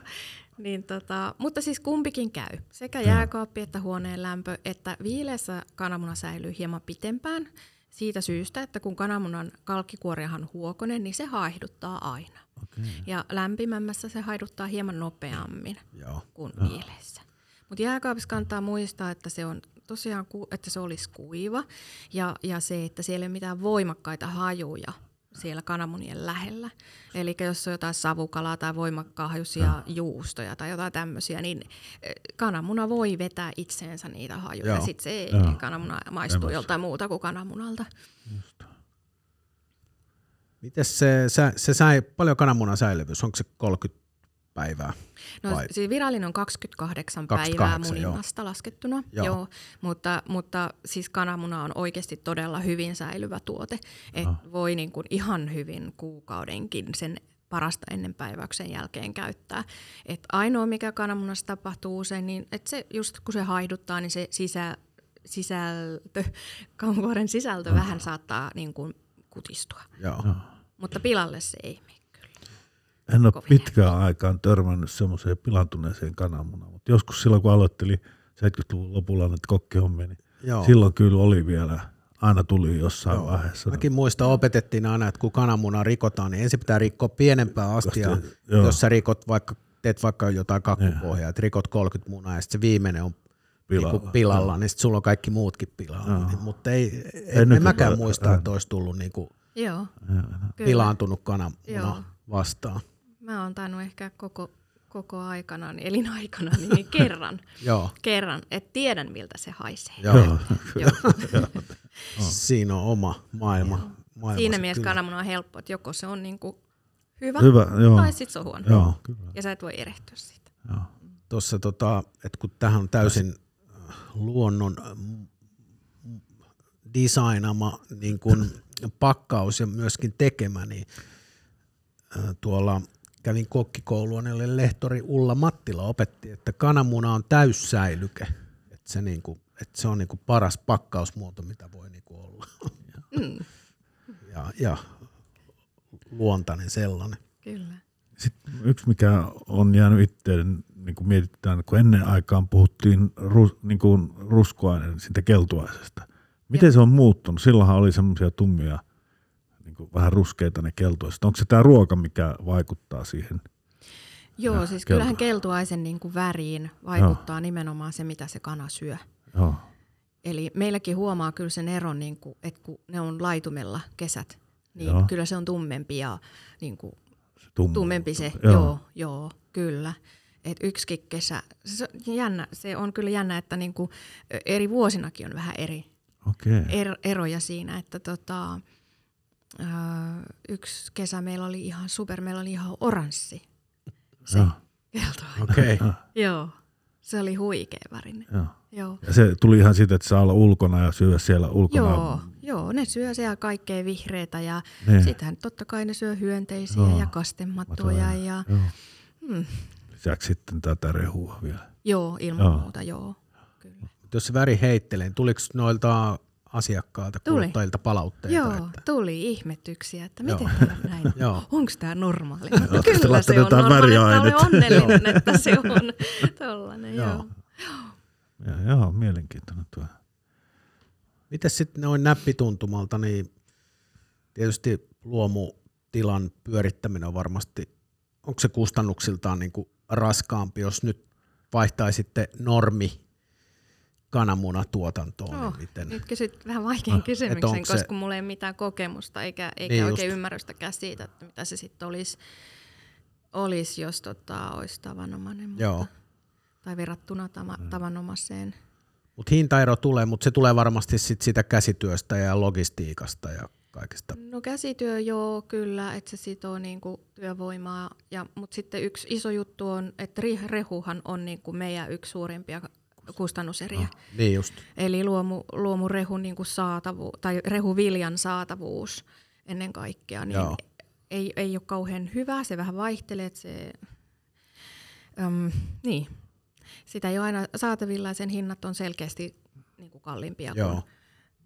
Niin tota, mutta siis kumpikin käy. Sekä jääkaappi että huoneen lämpö, että viileässä kananmuna säilyy hieman pitempään. Siitä syystä, että kun kananmunan kalkkikuoriahan on huokonen, niin se haihduttaa aina. okay. Ja lämpimämmässä se haiduttaa hieman nopeammin Joo. kuin viileessä. Mutta jääkaapissa kannattaa muistaa, että se on tosiaan, että se olisi kuiva ja, ja se, että siellä ei ole mitään voimakkaita hajuja siellä kananmunien lähellä. Eli jos on jotain savukalaa tai voimakkahajuisia juustoja tai jotain tämmöisiä, niin eh, kananmuna voi vetää itseensä niitä hajuja. Joo. Sitten se ei, Joo. kananmuna maistuu Semmoista. joltain muuta kuin kananmunalta. Miten se, se, se sai, paljon kananmunan säilyvyys? Onko se 30 päivää? No Vai? siis virallinen on 28, 28, päivää joo. muninnasta laskettuna, Joo. joo. Mutta, mutta siis kananmuna on oikeasti todella hyvin säilyvä tuote. Et voi niin kuin ihan hyvin kuukaudenkin sen parasta ennen päiväyksen jälkeen käyttää. Et ainoa, mikä kananmunassa tapahtuu usein, niin että se just kun se haiduttaa, niin se sisä, sisältö, kananvuoren sisältö vähän saattaa niin kuin kutistua. Joo. Mutta pilalle se ei. En ole Kovin pitkään aikaan törmännyt semmoiseen pilantuneeseen kananmunaan, mutta joskus silloin kun aloitteli 70-luvun lopulla näitä kokkihommia, niin Joo. silloin kyllä oli vielä, aina tuli jossain Joo. vaiheessa. Mäkin muistan, opetettiin aina, että kun kananmuna rikotaan, niin ensin pitää rikkoa pienempää astiaa. Joo. Jos sä rikot vaikka, teet vaikka jotain kakkupohjaa, että rikot 30 munaa ja sitten se viimeinen on Pilalla. pilalla, pilalla niin sitten sulla on kaikki muutkin pilalla. Joo. Niin, mutta ei, ei, en nykypäivä- mäkään muista, että olisi tullut niinku Joo, kyllä. pilaantunut kananmuna Joo. vastaan. Mä oon tainnut ehkä koko, koko aikana, niin elinaikana, niin kerran, Joo, kerran, että tiedän miltä se haisee. joo. Joo. Siinä on oma maailma. maailma Siinä mielessä kananmuna on helppo, että joko se on niinku hyvä, Hyvä, joo. tai sitten se on huono. Joo, kyllä. Ja sä et voi erehtyä siitä. Joo. tuossa, tota, että kun tähän on täysin äh, luonnon mm, designama niin kun pakkaus ja myöskin tekemä, niin äh, tuolla kävin kokkikoulua, niin lehtori Ulla Mattila opetti, että kananmuna on täyssäilyke, että se, niin kuin, että se on niin kuin paras pakkausmuoto, mitä voi niin kuin olla. Mm, Ja, ja luontainen sellainen. kyllä. Sitten yksi, mikä on jäänyt itteen, niin kuin mietitään, kun ennen aikaan puhuttiin ru, niin kuin ruskoainen siitä keltuaisesta. Miten Joo. se on muuttunut? Silloinhan oli semmoisia tummia, kuin vähän ruskeita ne keltuaiset. Onko se tämä ruoka, mikä vaikuttaa siihen? Joo, Ja siis keltua- kyllähän keltuaisen niin kuin väriin vaikuttaa nimenomaan se, mitä se kana syö. Joo. Eli meilläkin huomaa kyllä sen eron, niin kuin, että kun ne on laitumella kesät, niin Joo. joo. kyllä se on tummempi ja niin kuin, Se tumma. tummempi se. Joo. Joo, joo, joo kyllä. Et yksikin kesä, se on, jännä, se on kyllä jännä, että niin kuin, eri vuosinakin on vähän eri Okei. er, eroja siinä, että tota, ö, yksi kesä meillä oli ihan super, meillä oli ihan oranssi se Joo. keltainen. Okei. Joo. Joo, se oli huikea värinen. Joo. Joo. Ja se tuli ihan siitä, että saa olla ulkona ja syödä siellä ulkona. Joo, joo, ne syö siellä kaikkea vihreätä ja Niin. sittenhän totta kai ne syö hyönteisiä Joo. ja kastematoja ja Joo. hmm, Lisäksi sitten tätä rehua vielä. joo, ilman Joo. muuta, joo. Kyllä. Jos se väri heittelee, tuliko noilta asiakkailta, Tuli. kuluttajilta palautteita? Joo, Että, tuli ihmetyksiä, että miten Joo. tämä näin on. Joo. Onko tämä normaali? Tästä kyllä se on normaali, että olen onnellinen, että se on tollainen. Joo. joo. Ja, joo, mielenkiintoinen tuo. Miten sitten noin näppituntumalta, niin tietysti luomutilan pyörittäminen on varmasti, onko se kustannuksiltaan niin kuin raskaampi, jos nyt vaihtaisitte normi kananmunatuotantoon, Oh, niin miten? nyt kysyt vähän vaikean kysymyksen, onko se- koska mulla ei ole mitään kokemusta eikä, eikä Niin niin just. oikein ymmärrystäkään siitä, että mitä se sitten olisi, olisi, jos tota, olisi tavanomainen. Mutta, Joo. Tai verrattuna tava, tavanomaiseen. Mutta hintaero tulee, mutta se tulee varmasti sit sitä käsityöstä ja logistiikasta ja kaikesta. No käsityö joo, kyllä, että se sitoo niinku työvoimaa. Ja, mutta sitten yksi iso juttu on, että rehuhan on niinku meidän yksi suurimpia kustannuseriä. Niin just. Eli luomu, luomurehun niinku saatavu, tai rehuviljan saatavuus ennen kaikkea, niin Joo. ei, ei ole kauhean hyvä. Se vähän vaihtelee, että se, äm, niin. sitä ei ole aina saatavilla ja sen hinnat on selkeästi niinku kalliimpia Joo. kuin,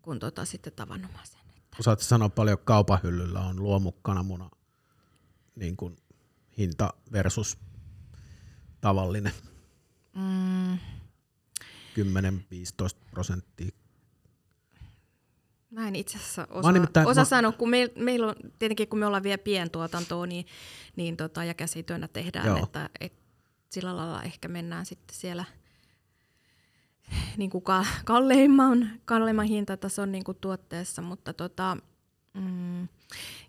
kuin tota sitten tavanomaisen. Osaatko sanoa paljon kaupan hyllyllä on luomukananmuna niin kuin hinta versus tavallinen Mm, 10-15 prosenttia. Mä en itse asiassa osaa, nimittäin- osaa mä- sanoa, kun meil, meillä on, tietenkin kun me ollaan vielä pientuotantoa, niin, niin tota, ja käsityönä tehdään, Joo. että et, sillä lailla ehkä mennään sitten siellä niin kuin ka, kalleimman, kalleimman hintatason niin kuin tuotteessa, mutta tota, mm,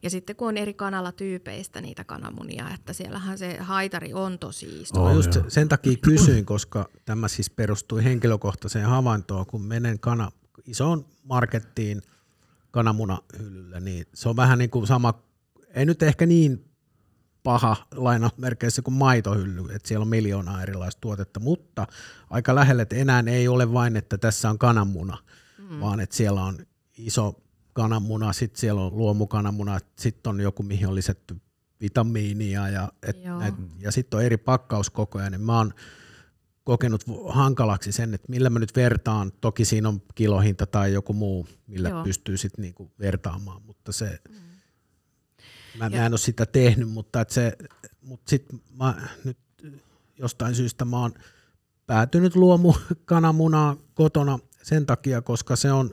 ja sitten kun on eri kanalatyypeistä niitä kananmunia, että siellähän se haitari on tosi iso. No just sen takia kysyin, koska tämä siis perustui henkilökohtaiseen havaintoon, kun menen kana, isoon markettiin kananmunahyllylle, niin se on vähän niin kuin sama, ei nyt ehkä niin paha lainausmerkeissä kuin maitohylly, että siellä on miljoonaa erilaista tuotetta, mutta aika lähellä, että enää ei ole vain, että tässä on kananmuna, mm. vaan että siellä on iso kananmuna, sitten siellä on luomukananmuna, sitten on joku, mihin on lisätty vitamiinia ja, et Joo. näit, ja sitten on eri pakkauskokoja, niin mä oon kokenut hankalaksi sen, että millä mä nyt vertaan. Toki siinä on kilohinta tai joku muu, millä Joo. Pystyy sitten niinku vertaamaan, mutta se, mä, mä Ja- en ole sitä tehnyt, mutta, et se, mutta sitten mä nyt jostain syystä mä oon päätynyt luomu kananmunaa kotona sen takia, koska se on,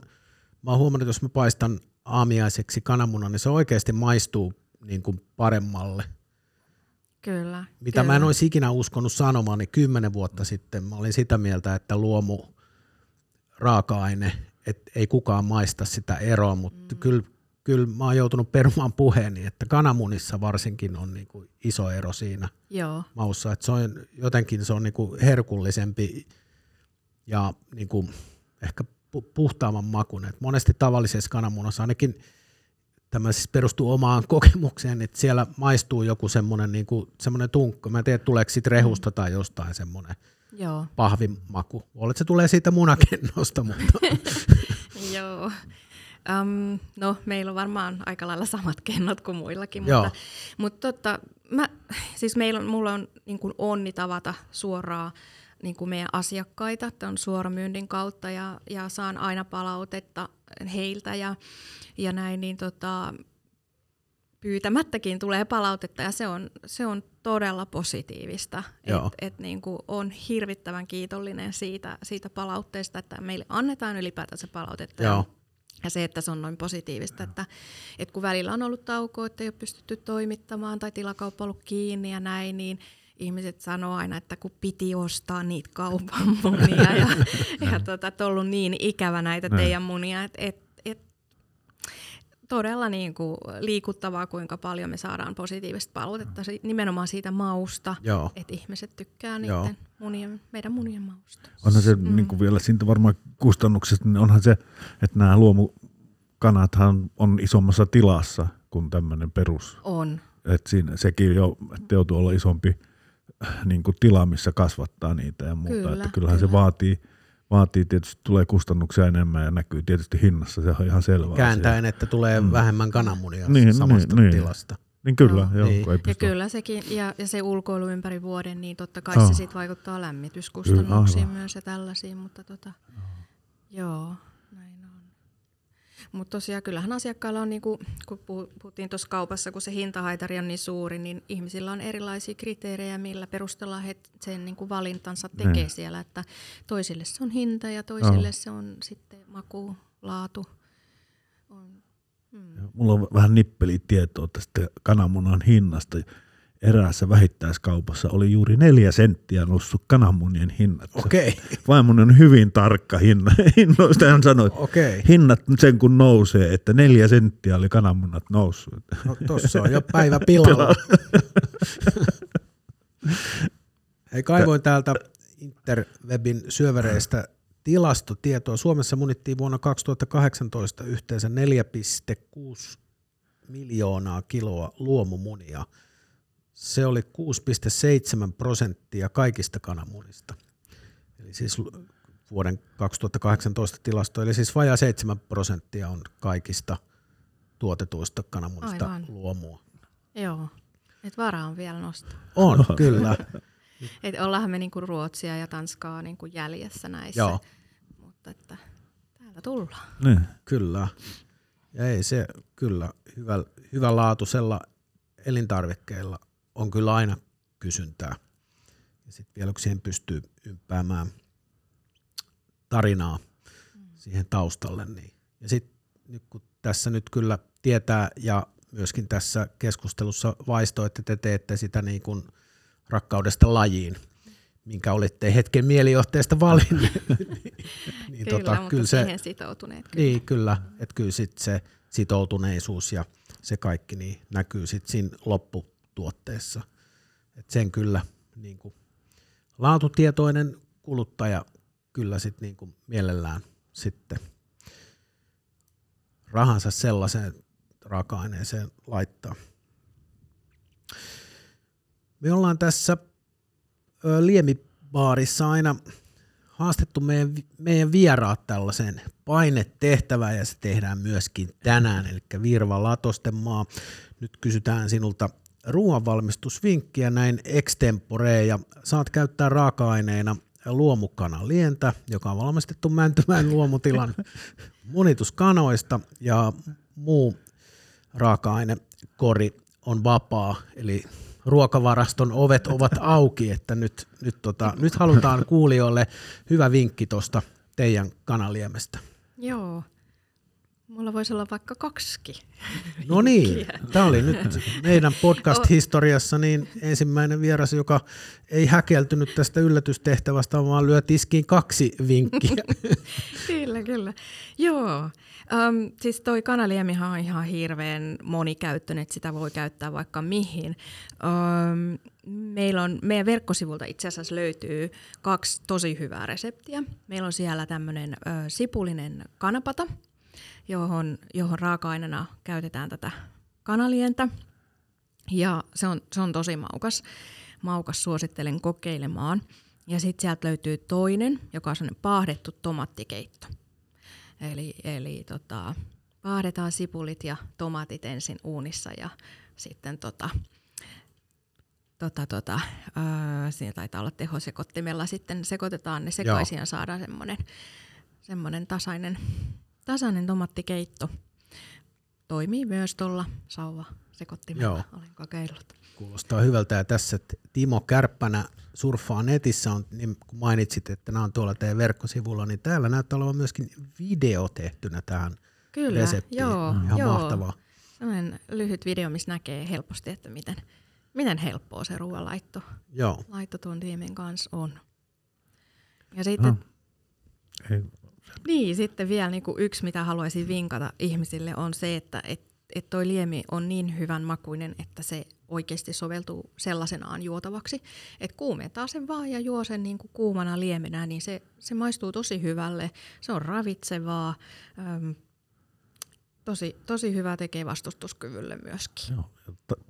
mä oon huomannut, että jos mä paistan aamiaiseksi kananmunan, niin se oikeasti maistuu niin kuin paremmalle. Kyllä. Mitä kyllä. mä en olisi ikinä uskonut sanomaan, niin kymmenen vuotta sitten mä olin sitä mieltä, että luomu raaka-aine, että ei kukaan maista sitä eroa, mutta mm. kyllä, kyllä mä oon joutunut perumaan puheeni, että kananmunissa varsinkin on niin kuin iso ero siinä Joo, maussa, että se on jotenkin se on niin kuin herkullisempi ja niin kuin ehkä pu- puhtaamman makuinen. Et monesti tavallisessa kananmunassa ainakin tämä siis perustuu omaan kokemukseen, että siellä maistuu joku semmoinen, niin kuin, semmoinen tunkko. Mä en tiedä, tuleeko siitä rehusta tai jostain semmoinen joo, pahvimaku. Olet, se tulee siitä munakennosta, mutta joo. Um, no, meillä on varmaan aika lailla samat kennot kuin muillakin, Joo. mutta, mutta totta, mä, siis meillä on, mulla on niin kuin onni tavata suoraan niin kuin meidän asiakkaita tämän suoramyynnin kautta ja, ja saan aina palautetta heiltä ja, ja näin, niin tota, pyytämättäkin tulee palautetta ja se on, se on todella positiivista. Joo. Et, et niin kuin on hirvittävän kiitollinen siitä, siitä palautteesta, että meille annetaan ylipäätänsä palautetta. Joo. Ja se, että se on noin positiivista, että, että kun välillä on ollut tauko, että ei ole pystytty toimittamaan tai tilakauppa on ollut kiinni ja näin, niin ihmiset sanoo aina, että kun piti ostaa niitä kaupan munia ja, ja tota, ollut niin ikävä näitä Näin. teidän munia, että et, et, todella niin kuin liikuttavaa, kuinka paljon me saadaan positiivista palautetta nimenomaan siitä mausta, joo, että ihmiset tykkää Joo. niiden munien, meidän munien mausta. Onhan se mm. niin kuin vielä siitä varmaan kustannuksesta, niin onhan se, että nämä luomukanathan on isommassa tilassa kuin tämmöinen perus. On, Että siinä sekin jo, että joutuu olla isompi niin kuin tila, missä kasvattaa niitä ja muuta. Kyllä, että kyllähän kyllä. se vaatii, vaatii tietysti, tulee kustannuksia enemmän ja näkyy tietysti hinnassa, se on ihan selvä asia. kääntäen, että tulee Mm. vähemmän kananmunia Niin, samasta niin, niin. tilasta. Niin kyllä, Joo. joo, Niin. Ja kyllä sekin, ja, ja se ulkoilu ympäri vuoden, niin totta kai Joo. se sit vaikuttaa lämmityskustannuksiin Kyllä, myös ja tällaisiin, mutta tota, joo, näin on. Mutta tosiaan kyllähän asiakkailla on, niinku, kun puhu- puhuttiin tuossa kaupassa, kun se hintahaitari on niin suuri, niin ihmisillä on erilaisia kriteerejä, millä perusteella he sen niinku valintansa tekee Niin. siellä. Että toisille se on hinta ja toisille Joo. se on sitten maku, laatu. On, mm. Mulla on vähän nippelitietoa tästä kananmunan hinnasta. Eräässä vähittäiskaupassa oli juuri neljä senttiä noussut kananmunien hinnat. Okei, Vaimoni on hyvin tarkka hinna, hinnoista. Hän sanoi, että okei. hinnat sen kun nousee, että neljä senttiä oli kananmunat noussut. No tossa on jo päivä pilalla. Hei, kaivoin täältä Interwebin syövereistä tilastotietoa. Suomessa munittiin vuonna 2018 yhteensä 4,6 miljoonaa kiloa luomumunia. Se oli 6,7 prosenttia kaikista kananmunista. Eli siis vuoden 2018 tilasto, eli siis vajaa 7 prosenttia on kaikista tuotetuista kananmunista Aivan. luomua. Joo, että varaa on vielä nostaa. On, kyllä. Et ollaanhan me niinku Ruotsia ja Tanskaa niinku jäljessä näissä, Joo, mutta että täällä tullaan. Niin. kyllä. Ja ei se kyllä hyvä, hyvä laatuisella elintarvikkeilla on kyllä aina kysyntää. Ja sitten vielä kun siihen pystyy ympäämään tarinaa siihen taustalle. Niin. Ja sitten nyt kun tässä nyt kyllä tietää ja myöskin tässä keskustelussa vaisto, että te teette sitä niin kuin rakkaudesta lajiin, minkä olitte hetken mielijohteesta valinneet. niin, niin kyllä, tota, mutta kyllä se, siihen sitoutuneet. Kyllä. niin, kyllä, että kyllä sit se sitoutuneisuus ja se kaikki niin näkyy sitten siinä lopputuotteessa. Et sen kyllä niin kuin, laatutietoinen kuluttaja kyllä sit niin kuin, mielellään sitten rahansa sellaiseen raaka-aineeseen laittaa. Me ollaan tässä Liemibaarissa aina haastettu meidän, meidän vieraat tällaiseen painetehtävään ja se tehdään myöskin tänään, eli Virva Latosten maa. Nyt kysytään sinulta ruoanvalmistusvinkkiä näin extempore ja saat käyttää raaka-aineena luomukanan lientä, joka on valmistettu Mäntymäen luomutilan munituskanoista ja muu raaka-ainekori on vapaa, eli ruokavaraston ovet ovat auki, että nyt, nyt, tota, nyt halutaan kuulijoille hyvä vinkki tuosta teidän kanaliemestä. Joo. Mulla voisi olla vaikka kaksi. No niin, tämä oli nyt meidän podcast-historiassa niin ensimmäinen vieras, joka ei häkeltynyt tästä yllätystehtävästä, vaan lyö tiskiin kaksi vinkkiä. kyllä, kyllä. Joo, Um, siis toi kanaliemihan on ihan hirveän monikäyttöinen, että sitä voi käyttää vaikka mihin. Um, meillä on, meidän verkkosivulta itse asiassa löytyy kaksi tosi hyvää reseptiä. Meillä on siellä tämmöinen sipulinen kanapata, johon, johon raaka-aineena käytetään tätä kanalientä. Ja se on, se on tosi maukas. Maukas suosittelen kokeilemaan. Ja sitten sieltä löytyy toinen, joka on sellainen paahdettu tomaattikeitto. Eli, eli tota, paahdetaan sipulit ja tomaatit ensin uunissa ja sitten tota, tota, tota, öö, siinä taitaa olla tehosekottimella, sitten sekoitetaan ne sekaisin Joo. ja saadaan semmoinen, semmoinen tasainen, tasainen tomaattikeitto. Toimii myös tuolla sauva sekottimella, Joo. olen kokeillut. Kuulostaa hyvältä ja tässä Timo Kärppänä surffaa netissä, on, niin kun mainitsit, että nämä on tuolla teidän verkkosivulla, niin täällä näyttää olevan myöskin video tehtynä tähän Kyllä, reseptiin. Joo, Ihan joo. mahtavaa. Sellainen lyhyt video, missä näkee helposti, että miten, miten helppoa se ruoanlaitto joo. laitto tuon tiimin kanssa on. Ja sitten, no. Ei. Niin, sitten vielä niin kuin yksi, mitä haluaisin vinkata ihmisille, on se, että et että toi liemi on niin hyvän makuinen, että se oikeasti soveltuu sellaisenaan juotavaksi. Että kuumentaa sen vaan ja juo sen niin kuin kuumana liemenä, niin se, se maistuu tosi hyvälle. Se on ravitsevaa. Öm, tosi, tosi hyvä tekee vastustuskyvylle myöskin. Joo,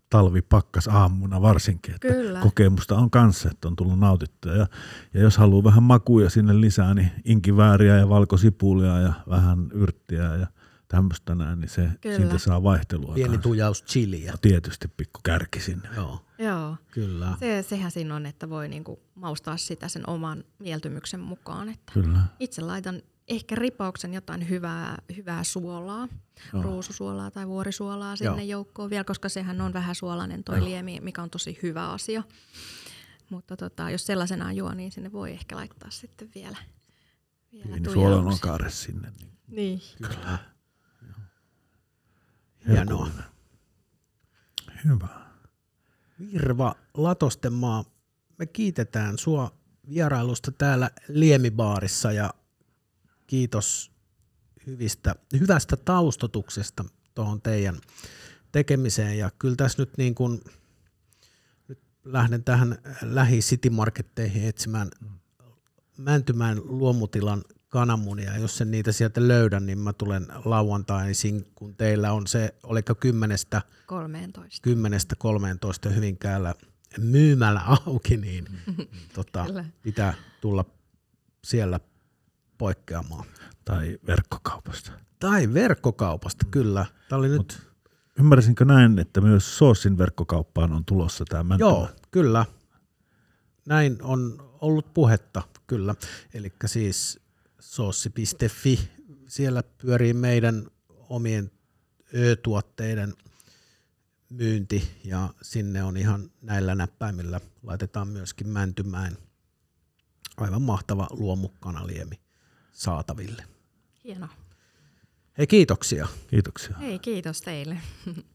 talvi pakkas aamuna varsinkin. Että Kyllä. Kokemusta on kanssa, että on tullut nautittua. Ja, ja jos haluaa vähän makuja sinne lisää, niin inkivääriä ja valkosipulia ja vähän yrttiä ja – tämmöistä näin, niin se, Kyllä. siitä saa vaihtelua. Pieni kanssa. tujaus chiliä. Ja tietysti pikku kärki sinne. Joo. Joo. Kyllä. Se, sehän siinä on, että voi niinku maustaa sitä sen oman mieltymyksen mukaan. Että Kyllä. Itse laitan ehkä ripauksen jotain hyvää, hyvää suolaa, Joo. ruususuolaa tai vuorisuolaa sinne Joo. joukkoon vielä, koska sehän on vähän suolainen toi Joo. liemi, mikä on tosi hyvä asia. Mutta tota, jos sellaisenaan juo, niin sinne voi ehkä laittaa sitten vielä, vielä Pieni suolan on sinne. Niin. niin. Kyllä. Hienoa. Hyvä. Virva Latostenmaa, me kiitetään sua vierailusta täällä Liemibaarissa ja kiitos hyvistä, hyvästä taustotuksesta tuohon teidän tekemiseen. Ja kyllä tässä nyt niin kuin, nyt lähden tähän lähi City Marketteihin etsimään Mäntymään luomutilan kananmunia. Jos en niitä sieltä löydän, niin mä tulen lauantaisin, kun teillä on se, oliko kymmenestä 13, kymmenestä 13 Hyvinkäällä myymällä auki, niin tota, pitää tulla siellä poikkeamaan. Tai verkkokaupasta. Tai verkkokaupasta, kyllä. Tämä oli Mut nyt... Ymmärsinkö näin, että myös Soosin verkkokauppaan on tulossa tämä Joo, kyllä. Näin on ollut puhetta, kyllä. Eli siis soossi.fi. Siellä pyörii meidän omien ö-tuotteiden myynti ja sinne on ihan näillä näppäimillä laitetaan myöskin Mäntymäen aivan mahtava luomukkanaliemi saataville. Hienoa. Hei, kiitoksia. Kiitoksia. Hei, kiitos teille.